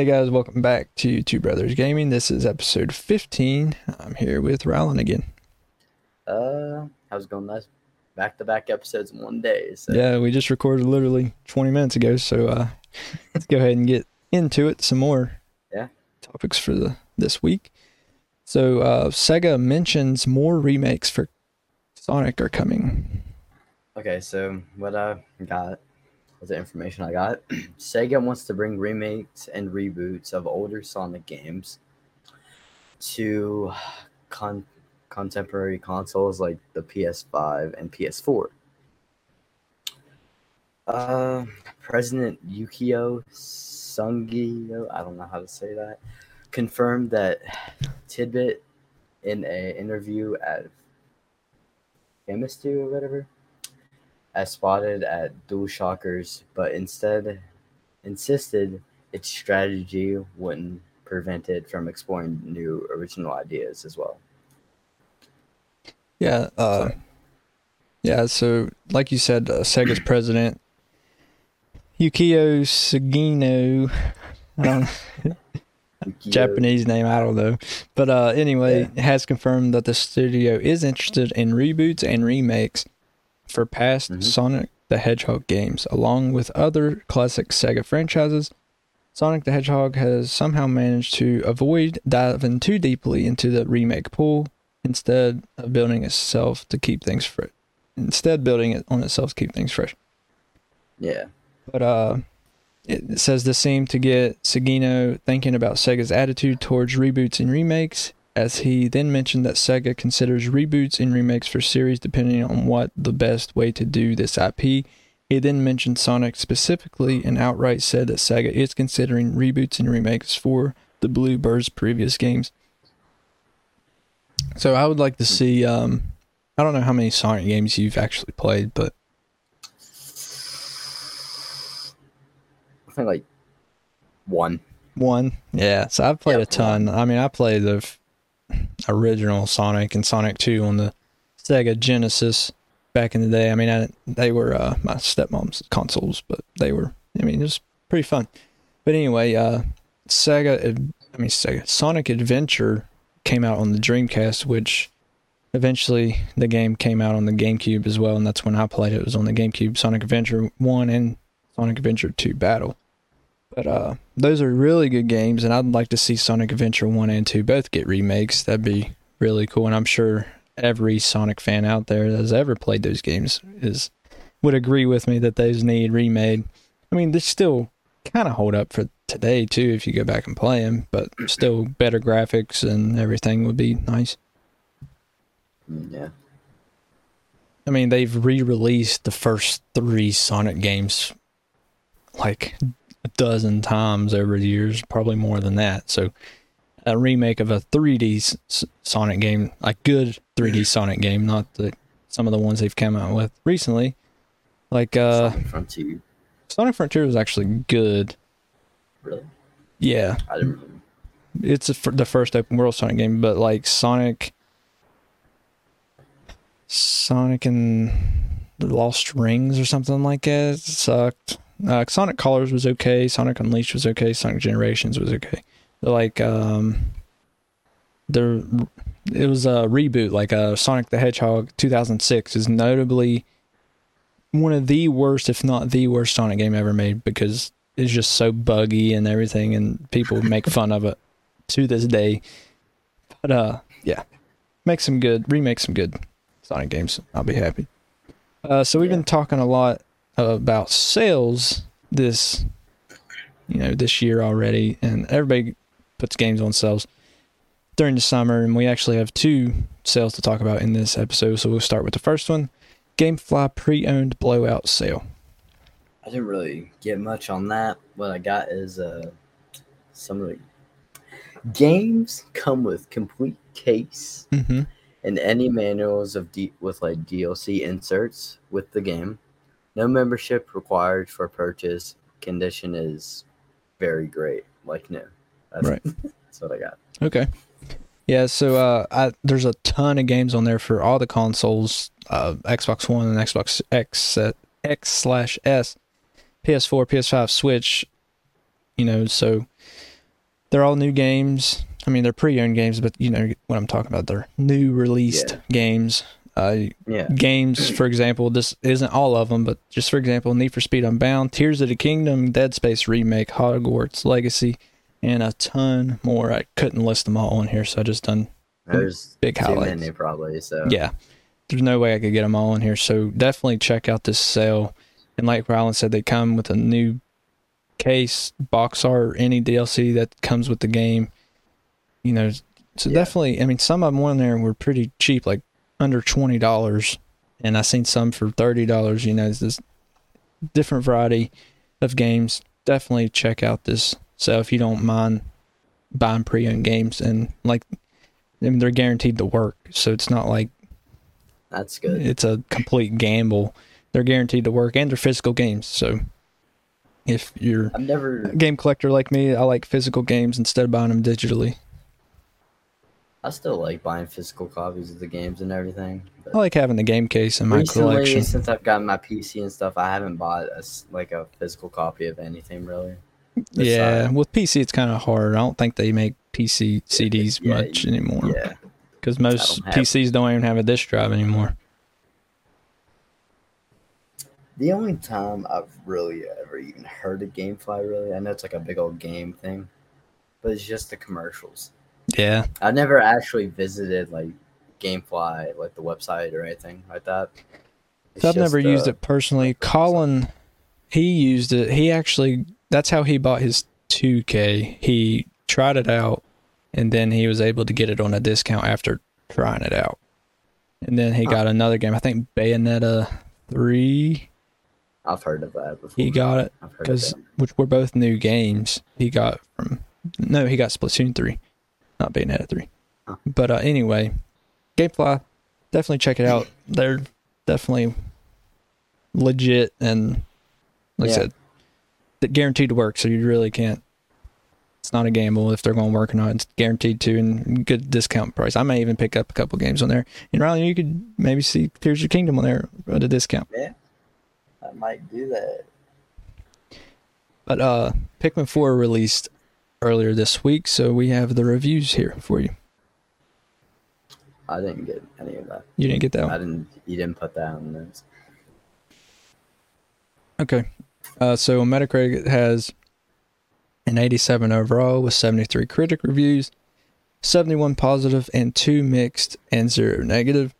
Hey guys, welcome back to Two Brothers Gaming. This is episode 15. I'm here with Ryland again. Uh, how's it going, guys? Back to back episodes in one day. So. Yeah, we just recorded literally 20 minutes ago, so uh, let's go ahead and get into it. Some more Yeah. topics for the this week. So uh, Sega mentions more remakes for Sonic are coming. Okay, so what I got was the information I got. Sega wants to bring remakes and reboots of older Sonic games to con- contemporary consoles like the PS5 and PS4. Uh, President Yukio Sungio, I don't know how to say that, confirmed that tidbit in an interview at Famitsu or whatever, as spotted at DualShockers, but instead insisted its strategy wouldn't prevent it from exploring new original ideas as well. Yeah, uh, yeah. So, like you said, uh, Sega's president Yukio Sugino. Yukio- Japanese name, I don't know. But uh, anyway, has confirmed that the studio is interested in reboots and remakes for past Mhm. Sonic the Hedgehog games, along with other classic Sega franchises. Sonic the Hedgehog has somehow managed to avoid diving too deeply into the remake pool, instead of building itself to keep things fresh. Instead, building it on itself to keep things fresh. Yeah. But uh, it says this seemed to get Sagino thinking about Sega's attitude towards reboots and remakes, as he then mentioned that Sega considers reboots and remakes for series depending on what the best way to do this IP. He then mentioned Sonic specifically and outright said that Sega is considering reboots and remakes for the Bluebird's previous games. So I would like to see. Um, I don't know how many Sonic games you've actually played, but I think like one. One, yeah. So I've played Yeah, a ton. I mean, I played the original Sonic and Sonic Two on the Sega Genesis back in the day. I mean, I, they were uh, my stepmom's consoles, but they were. I mean, it was pretty fun. But anyway, uh, Sega. I mean, Sega Sonic Adventure came out on the Dreamcast, which eventually the game came out on the GameCube as well, and that's when I played it. It was on the GameCube. Sonic Adventure One and Sonic Adventure Two Battle. But uh, those are really good games, and I'd like to see Sonic Adventure 1 and 2 both get remakes. That'd be really cool, and I'm sure every Sonic fan out there that has ever played those games is would agree with me that those need remade. I mean, they still kind of hold up for today too if you go back and play them, but still better graphics and everything would be nice. Mm, Yeah. I mean, they've re-released the first three Sonic games like a dozen times over the years, probably more than that. So, a remake of a 3D S- S- Sonic game, a good 3D Sonic game, not the some of the ones they've come out with recently, like uh, Sonic Frontier. Sonic Frontier was actually good. Really? Yeah, I didn't really. it's the fir- the first open world Sonic game, but like Sonic, Sonic and the Lost Rings or something like that sucked. Uh, Sonic Colors was okay. Sonic Unleashed was okay. Sonic Generations was okay. Like um, there, it was a reboot. Like uh, Sonic the Hedgehog 2006 is notably one of the worst, if not the worst, Sonic game ever made because it's just so buggy and everything, and people make fun of it to this day. But uh, yeah, make some good, remake some good Sonic games. I'll be happy. Uh, so we've Yeah. been talking a lot about sales this, you know, this year already, and everybody puts games on sales during the summer, and we actually have two sales to talk about in this episode. So we'll start with the first one: GameFly pre-owned blowout sale. I didn't really get much on that. What I got is uh, some of the games come with complete case Mm-hmm. and any manuals of D- with like DLC inserts with the game. No membership required for purchase. Condition is very great, like new. That's, Right. that's what I got. Okay. Yeah, so uh, I, there's a ton of games on there for all the consoles: uh, Xbox One and Xbox X, uh, X slash S, PS4, PS5, Switch. You know, so they're all new games. I mean, they're pre-owned games, but you know what I'm talking about. They're new released Yeah. games. Uh, Yeah. games, for example, this isn't all of them, but just for example, Need for Speed Unbound, Tears of the Kingdom, Dead Space Remake, Hogwarts Legacy, and a ton more. I couldn't list them all on here, so I just done There's big highlights. many probably. So Yeah, there's no way I could get them all in here. So definitely check out this sale. And like Ryland said, they come with a new case, box art, any DLC that comes with the game. You know, so Yeah. definitely. I mean, some of them on there were pretty cheap, like under twenty dollars, and I seen some for thirty dollars. You know, it's this different variety of games. Definitely check out this So if you don't mind buying pre-owned games and like. I mean, they're guaranteed to work, so it's not like that's good. it's a complete gamble. They're guaranteed to work, and they're physical games. So, if you're I've never. a game collector like me, I like physical games instead of buying them digitally. I still like buying physical copies of the games and everything. I like having the game case in my recently, collection. since I've gotten my PC and stuff, I haven't bought a like a physical copy of anything really. Yeah, side. with PC, it's kind of hard. I don't think they make PC CDs Yeah, much anymore Yeah. because most don't PCs don't even have a disk drive anymore. The only time I've really ever even heard of GameFly, really, I know it's like a big old game thing, but it's just the commercials. Yeah, I've never actually visited like GameFly, like the website or anything like that. So I've never used uh, it personally. Colin, he used it. He actually, that's how he bought his 2K. He tried it out, and then he was able to get it on a discount after trying it out. And then he got another game. I think Bayonetta 3. I've heard of that before. He got it I've heard of because, which were both new games. He got from, no, he got Splatoon 3, not Bayonetta 3. But uh, anyway, Gamefly, definitely check it out. They're definitely legit and, like Yeah. I said, guaranteed to work. So you really can't. It's not a gamble if they're going to work or not. It's guaranteed to and good discount price. I may even pick up a couple games on there. And Riley, you could maybe see Tears of the Kingdom on there at a discount. Yeah, I might do that. But uh Pikmin 4 released earlier this week, so we have the reviews here for you. I didn't get any of that. You didn't get that One? I didn't. You didn't put that on notes. Okay. Uh, so Metacritic has an 87 overall with 73 critic reviews, 71 positive and 2 mixed and 0 negative.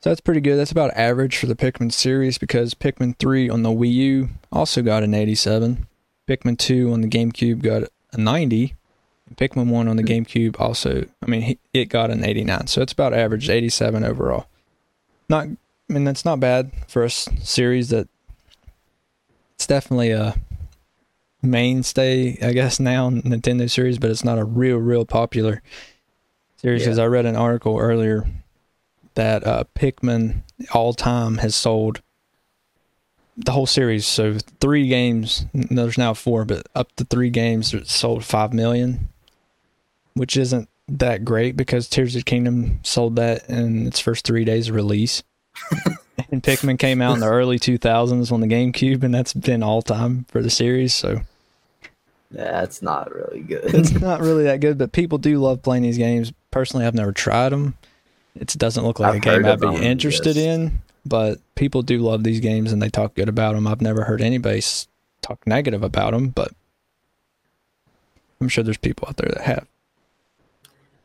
So that's pretty good. That's about average for the Pikmin series because Pikmin 3 on the Wii U also got an 87. Pikmin 2 on the GameCube got a 90. And Pikmin 1 on the GameCube also, I mean, he- it got an 89. So it's about average 87 overall. Not, I mean, that's not bad for a series that it's definitely a mainstay, I guess, now in Nintendo series, but it's not a real, real popular series. Because Yeah. I read an article earlier that uh, Pikmin all time has sold the whole series. So three games, n- there's now four, but up to three games sold five million, which isn't that great because Tears of the Kingdom sold that in its first three days of release. and Pikmin came out in the early 2000s on the GameCube, and that's been all time for the series. So Yeah, it's not really good. it's not really that good, but people do love playing these games. Personally, I've never tried them. It doesn't look like I've a game I'd be interested yes. in, but people do love these games and they talk good about them. I've never heard anybody talk negative about them, but I'm sure there's people out there that have.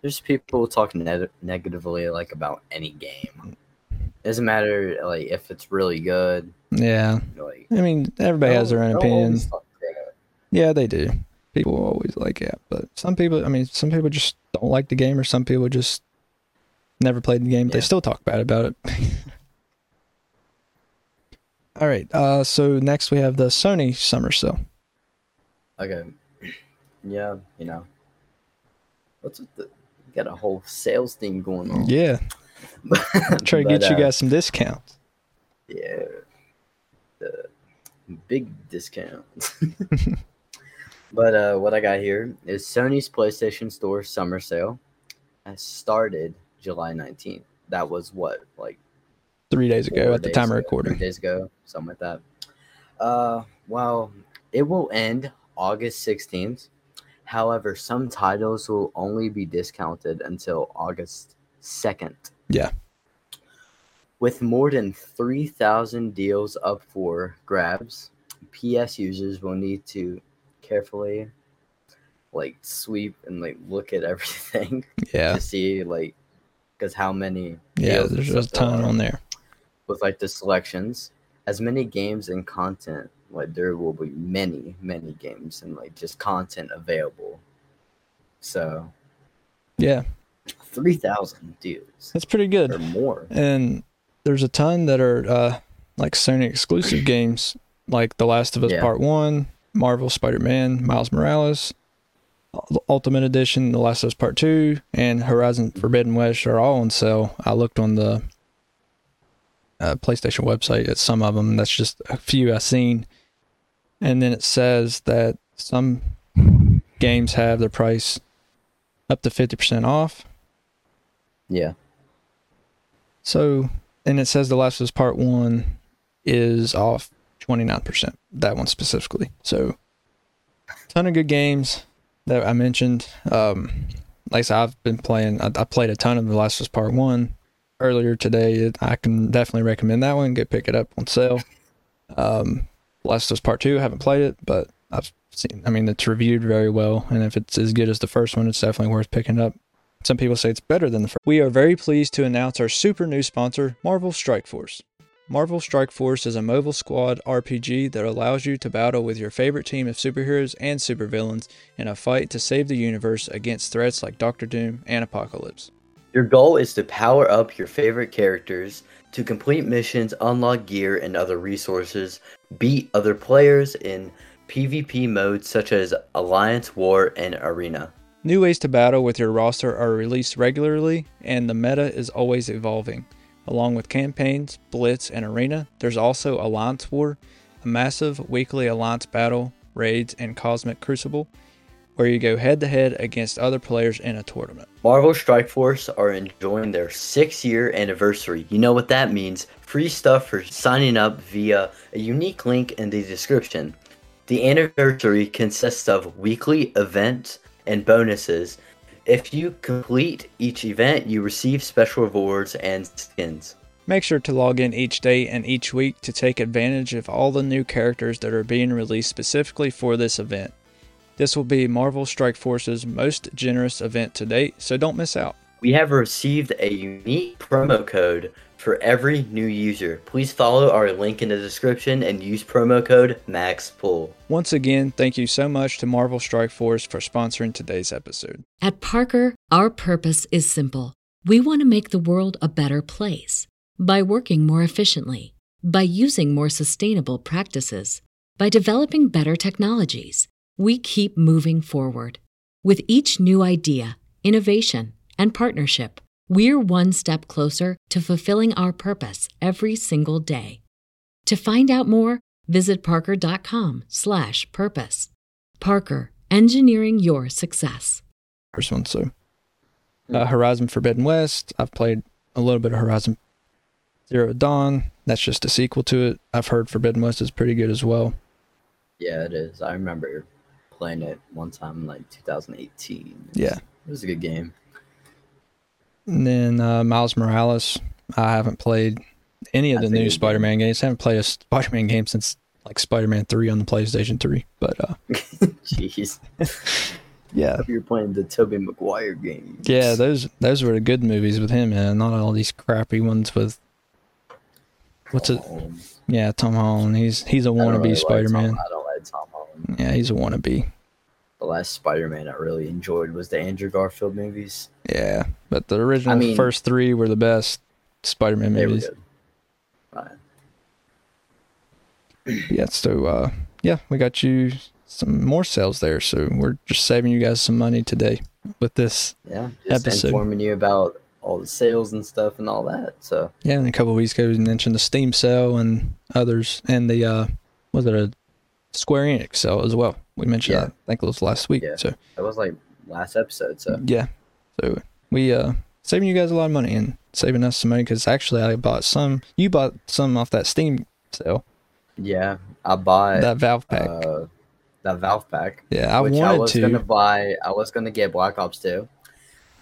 There's people talking neg- negatively like about any game. It Doesn't matter like if it's really good. Yeah, Like I mean, everybody has their own opinion. always talk negative. Yeah, they do. People always like it, but some people, I mean, some people just don't like the game, or some people just never played the game. But They still talk bad about it. All right. Uh, so next we have the Sony Summer Sale. Okay. Yeah, you know. What's with the got a whole sales thing going on. Yeah, try to get you uh, guys some discounts. Yeah. The big discounts. but uh, what I got here is Sony's PlayStation Store summer sale has started July 19th. That was what, like Three days ago at the time of recording. Three days ago, something like that. Uh, well, it will end August 16th. However, some titles will only be discounted until August 2nd. Yeah. With more than 3,000 deals up for grabs, PS users will need to carefully like sweep and like look at everything Yeah. to see like because how many Yeah, there's a stuff there ton on there. With like the selections as many games and content like there will be many many games and like just content available so Yeah. 3000 dudes. That's pretty good. or more and there's a ton that are uh, like Sony exclusive games, like The Last of Us Yeah. Part One, Marvel Spider-Man, Miles Morales, Ultimate Edition, The Last of Us Part Two, and Horizon Forbidden West are all on sale. I looked on the uh, PlayStation website at some of them. That's just a few I've seen, and then it says that some games have their price up to fifty percent off. yeah So, and it says The Last of Us Part One is off twenty nine percent. That one specifically. So, ton of good games that I mentioned. Um, like I said, I've been playing. I, I played a ton of The Last of Us Part One earlier today. I can definitely recommend that one. Get pick it up on sale. Um, Last of Us Part Two. I haven't played it, but I've seen. I mean, it's reviewed very well, and if it's as good as the first one, it's definitely worth picking up. Some people say it's better than the first. We are very pleased to announce our super new sponsor, Marvel Strike Force. Marvel Strike Force is a mobile squad RPG that allows you to battle with your favorite team of superheroes and supervillains in a fight to save the universe against threats like Doctor Doom and Apocalypse. Your goal is to power up your favorite characters to complete missions unlock gear and other resources beat other players in pvp modes such as alliance war and arena New ways to battle with your roster are released regularly, and the meta is always evolving. Along with campaigns, Blitz, and Arena, there's also Alliance War, a massive weekly Alliance battle, raids, and Cosmic Crucible, where you go head to head against other players in a tournament. Marvel Strike Force are enjoying their six year anniversary. You know what that means free stuff for signing up via a unique link in the description. The anniversary consists of weekly events and bonuses. If you complete each event, you receive special rewards and skins. Make sure to log in each day and each week to take advantage of all the new characters that are being released specifically for this event. This will be Marvel Strike Force's most generous event to date, so don't miss out. We have received a unique promo code for every new user. Please follow our link in the description and use promo code MAXPOOL. Once again, thank you so much to Marvel Strike Force for sponsoring today's episode. At Parker, our purpose is simple. We want to make the world a better place by working more efficiently, by using more sustainable practices, by developing better technologies. We keep moving forward. With each new idea, innovation, and partnership, we're one step closer to fulfilling our purpose every single day. To find out more, visit parker.com/purpose. Parker, engineering your success. First one, so uh, Horizon Forbidden West. I've played a little bit of Horizon Zero Dawn. That's just a sequel to it. I've heard Forbidden West is pretty good as well. Yeah, it is. I remember playing it one time in like 2018. Yeah. It was a good game. And then uh, Miles Morales. I haven't played any of the new Spider Man games. I haven't played a Spider Man game since like Spider Man 3 on the PlayStation 3. But uh, Jeez. yeah. Hope you're playing the Tobey Maguire games. Yeah, those those were the good movies with him, and Not all these crappy ones with what's it? Yeah, Tom Holland. He's he's a wannabe really Spider Man. Tom- I don't like. Yeah, he's a wannabe. The last Spider Man I really enjoyed was the Andrew Garfield movies. Yeah, but the original mean- first three were the best Spider Man They were movies. Right. Yeah, so uh, yeah, we got you some more sales there. So we're just saving you guys some money today with this. Yeah. Just Episode. informing you about all the sales and stuff and all that. So Yeah, and a couple of weeks ago we mentioned the Steam sale and others, and the uh, was it a Square Enix sale as well? We mentioned Yeah. that. I think it was last week. Yeah. So that was like last episode. So Yeah. So we uh saving you guys a lot of money and saving us some money because actually I bought some. You bought some off that Steam sale, yeah, I bought that Valve pack. uh, that Valve pack. Yeah, I which wanted I was to. gonna buy. I was gonna get Black Ops 2,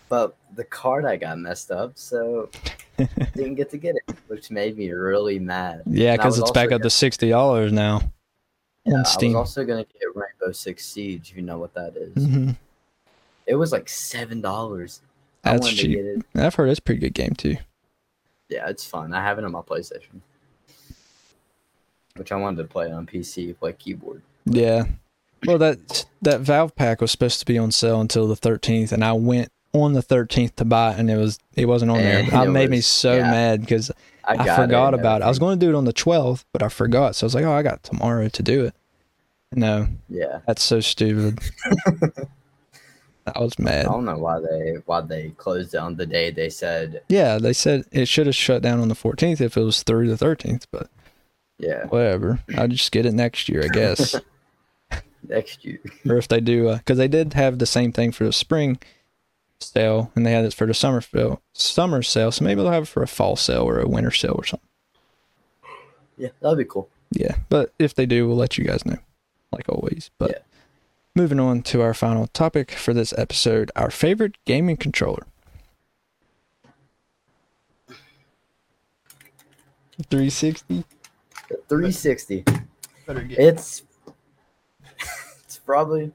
but the card I got messed up, so didn't get to get it, which made me really mad. Yeah, because it's back up to sixty dollars now Yeah, on I was also gonna get Rainbow Six Siege. If you know what that is. Mhm. it was like seven dollars. I That's to cheap. get it. I've heard it's a pretty good game too. Yeah, it's fun. I have it on my PlayStation, which I wanted to play on PC, play keyboard. Yeah. Well, that that Valve pack was supposed to be on sale until the 13th, and I went on the 13th to buy it, and it was it wasn't on there. And It it made me so yeah. mad because I, I, forgot and about it. I was going to do it on the 12th, but I forgot. So I was like, oh, I got tomorrow to do it. No, Yeah, that's so stupid. I was mad. I don't know why they why they closed down the day they said. Yeah, they said it should have shut down on the 14th if it was through the 13th, but Yeah, whatever. I'll just get it next year, I guess. next year. or if they do, uh, because they did have the same thing for the spring sale, and they had it for the summer sale, summer sale. So maybe they'll have it for a fall sale or a winter sale or something. Yeah, that'd be cool. Yeah, but if they do, we'll let you guys know, like always. But Yeah. moving on to our final topic for this episode, our favorite gaming controller. Three sixty. Three sixty. It's it's probably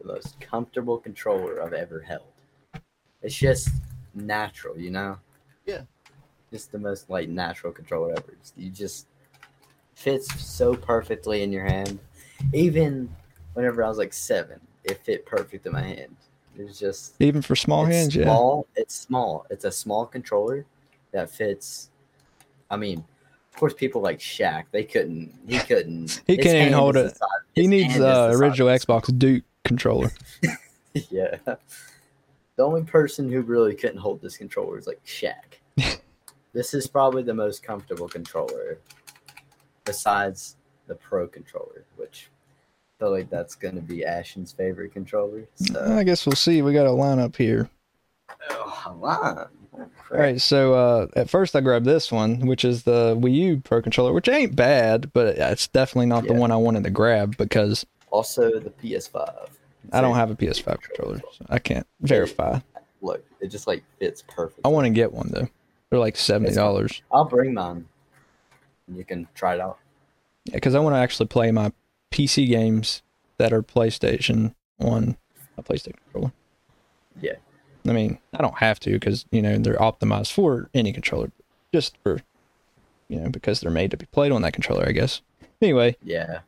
the most comfortable controller I've ever held. It's just natural, you know. Yeah. Just the most like natural controller ever. You just fits so perfectly in your hand. Even whenever I was like seven, it fit perfect in my hand. It was just Even for small it's hands, yeah. small. It's small. It's a small controller that fits. I mean, of course, people like Shaq. They couldn't. He couldn't. He can't even hold it. He needs is the original Xbox Duke controller. yeah. The only person who really couldn't hold this controller is like Shaq. this is probably the most comfortable controller besides the Pro controller, which feel like that's going to be Ashton's favorite controller. So, I guess we'll see. We got a lineup here. oh, on. All right, so uh, at first I grabbed this one, which is the Wii U Pro controller, which ain't bad, but it's definitely not the one I wanted to grab because Also, the PS5. I don't have a PS5 controller, so I can't verify. Look, it just like fits perfect. I want to get one though. They're like seventy dollars. I'll bring mine. You can try it out. Yeah, because I want to actually play my PC games that are PlayStation on a PlayStation controller. Yeah. I mean, I don't have to because you know they're optimized for any controller, just for you know because they're made to be played on that controller, I guess. Anyway, Yeah.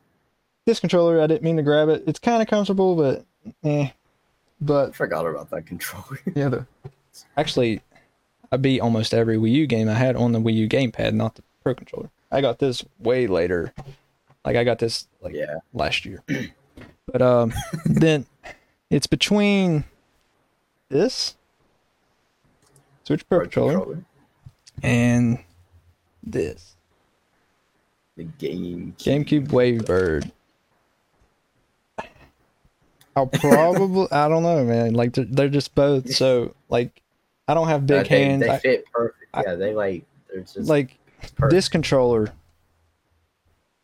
this controller, I didn't mean to grab it. It's kind of comfortable, but eh. I But forgot about that controller. yeah, the actually, I beat almost every Wii U game I had on the Wii U gamepad, not the Pro controller. I got this way later. Like I got this like yeah. last year. But um, then it's between this Switch Pro, Pro controller, controller. and this The game. GameCube Wavebird. I'll probably I don't know, man. Like they're, they're just both so like I don't have big Uh, they, hands. They I- fit perfect. I- yeah, they like they're just like perfect. this controller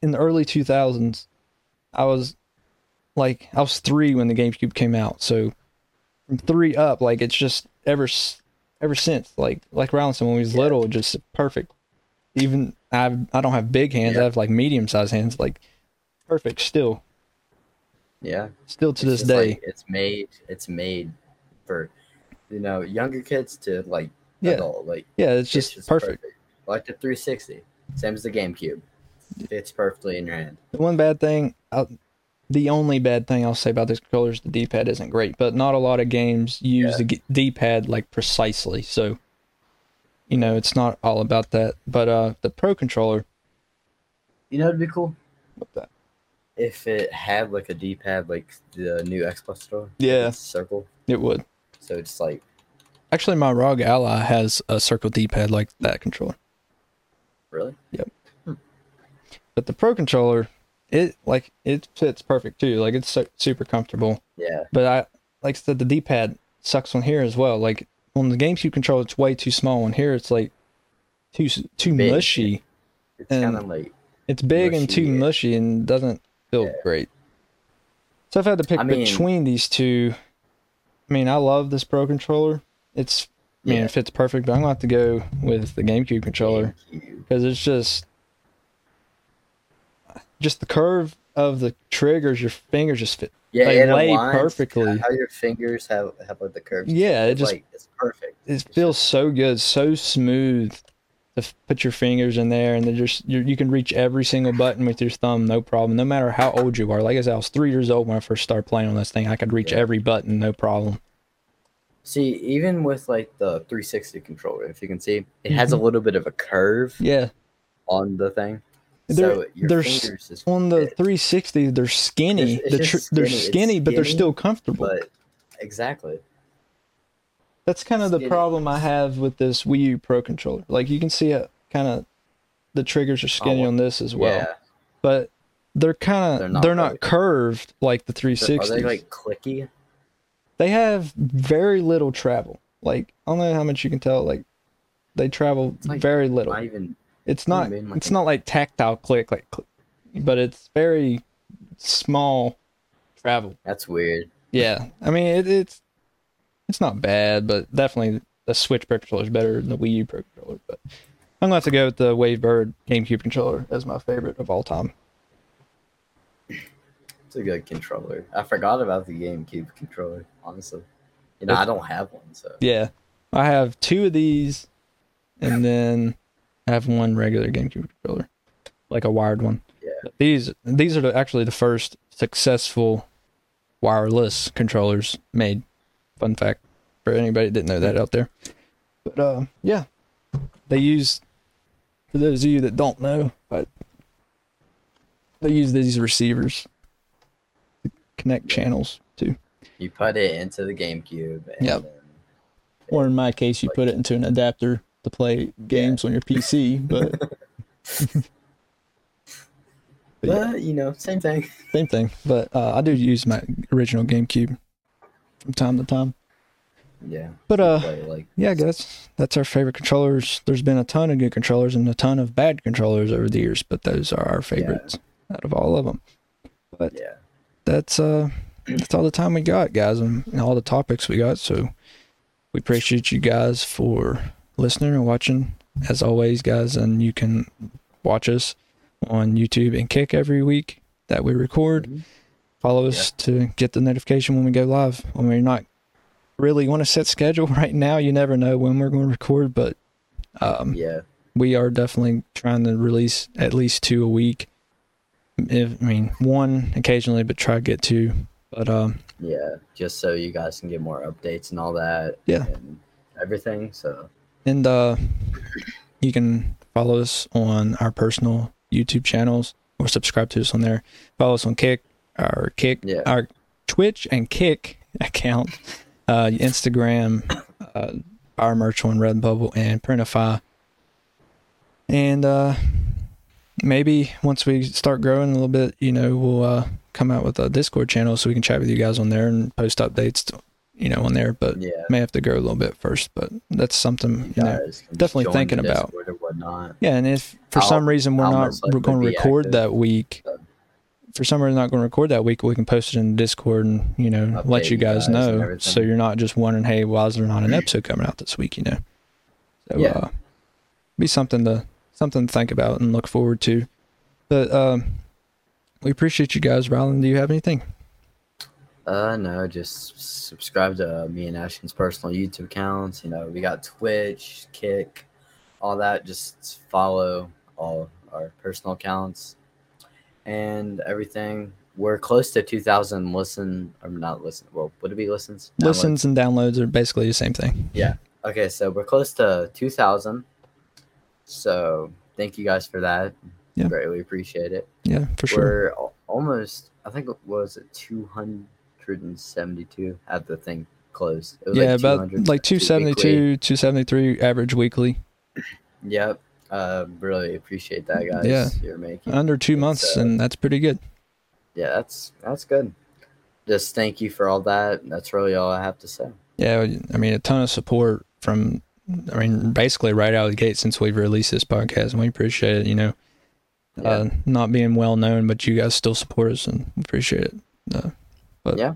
in the early 2000s i was like i was three when the gamecube came out so from three up like it's just ever ever since like like Rollinson when we was Yeah. little just perfect even i i don't have big hands i have like medium sized hands like perfect still Yeah. still to It's this day like, it's made. It's made for you know younger kids to like Yeah. adult. Like yeah it's it's just, perfect. Like the 360, same as the GameCube. Fits perfectly in your hand. The one bad thing, i the only bad thing I'll say about this controller is the D-pad isn't great, but not a lot of games use Yeah. the D-pad like precisely. So, you know, it's not all about that. But uh, the Pro controller, You know, it'd be cool what that? if it had like a D-pad, like the new Xbox store. Yeah. It's circle. It would. So it's like Actually, my ROG Ally has a circle D-pad like that controller. really. But the Pro controller, it like it fits perfect too. Like it's so, super comfortable. Yeah. But I like I said, the D-pad sucks on here as well. Like on the GameCube controller, it's way too small. On here, it's like too too Big. mushy. It's kind of like It's big and too Mushy. mushy and doesn't feel Yeah. great. So if I had to pick I mean- between these two, I mean, I love this Pro controller. It's, I mean, Yeah. it fits perfect, but I'm to have to go with the GameCube controller because it's just, just the curve of the triggers, your fingers just fit. Yeah, They lay aligns perfectly. How your fingers have have like the curves. Yeah, it just- like it's perfect. It feels so good, so smooth to f- put your fingers in there, and then just you you can reach every single button with your thumb, no problem. No matter how old you are. Like I said, I was three years old when I first started playing on this thing. I could reach Yeah. every button, no problem. See, even with like the 360 controller, if you can see, it has a mm-hmm. little bit of a curve Yeah, on the thing. They're- so they're s- on the 360, they're skinny. It's- it's The tr- they're skinny. Skinny, but they're still comfortable. but exactly. That's kind of the problem I have with this Wii U Pro controller. Like you can see it kind of the triggers are skinny Oh, on this as well, yeah. but they're kind They're of not they're not really. curved like the 360. Are they like clicky? they have very little travel. Like I don't know how much you can tell. Like they travel like very little. Not even. It's not. do you mean, like it's not like tactile click like, click, but it's very small travel. That's weird. Yeah, I mean it, it's it's not bad, but definitely the Switch Pro controller is better than the Wii U Pro controller. But I'm gonna have to go with the Wavebird GameCube controller as my favorite of all time. It's a good controller. I forgot about the GameCube controller. Honestly, you know, It's- I don't have one, so Yeah, I have two of these, and then have one regular GameCube controller, like a wired one. Yeah. These these are the, actually the first successful wireless controllers made. Fun fact for anybody that didn't know that out there. But uh, yeah, they use for those of you that don't know, but they use these receivers to connect channels to. you put it into the GameCube. And Yep. then- Or in my case, you put it into an adapter to play games on your PC. But, but yeah, you know, same thing. same thing. But uh, I do use my original GameCube from time to time. Yeah. But uh, like yeah, guys, that's our favorite controllers. There's been a ton of good controllers and a ton of bad controllers over the years, but those are our favorites out of all of them. But yeah. that's uh, that's all the time we got, guys, and all the topics we got. So we appreciate you guys for listening and watching, as always, guys. And you can watch us on YouTube and Kick every week that we record. Mhm. Follow us to get the notification when we go live. When we're not really want to set schedule right now, you never know when we're going to record, but um, Yeah. we are definitely trying to release at least two a week. If, I mean, one occasionally, but try to get two. But um, Yeah. Just so you guys can get more updates and all that. Yeah. And everything. So and uh, you can follow us on our personal YouTube channels or subscribe to us on there. Follow us on Kick, our Kick, Yeah. our Twitch and Kick account, uh, Instagram, uh, our merch on Redbubble and Printify. And uh, maybe once we start growing a little bit, you know, we'll uh, come out with a Discord channel so we can chat with you guys on there and post updates, you know, on there. But yeah. may have to grow a little bit first. But that's something, you know. definitely thinking about. Discord or whatnot. Yeah, and if for I'll- some reason we're I'll not we're going to record active, that week, so. for some reason not going to record that week, we can post it in Discord and you know let Update you you guys guys know, so you're not just wondering, hey, why is there not an episode coming out this week? You know, so Yeah. uh, be something to something to think about and look forward to. But um, we appreciate you guys. Ryland, do you have anything? Uh, no, just subscribe to uh, me and Ashton's personal YouTube accounts. You know, we got Twitch, Kick, all that. Just follow all our personal accounts and everything. We're close to 2,000 listen, or not listen. Well, would it be listens? Downloads? Listens and downloads are basically the same thing. Yeah. Okay, so we're close to 2,000. So thank you guys for that. Yeah. Greatly appreciate it. Yeah, for sure. We're almost, I think it was it 272 at the thing closed. It was Yeah, about 200 like weekly. 272, 273 average weekly. Yep. Uh, really appreciate that, guys. Yeah. You're making. Under two months, uh, and that's pretty good. yeah, that's that's good. Just thank you for all that. That's really all I have to say. Yeah, I mean, a ton of support from, I mean, basically right out of the gate since we've released this podcast, and we appreciate it. You know, uh, not being well known, but you guys still support us, and appreciate it. Uh, But Yeah.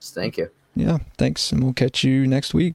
Thank you. yeah, thanks, and we'll catch you next week.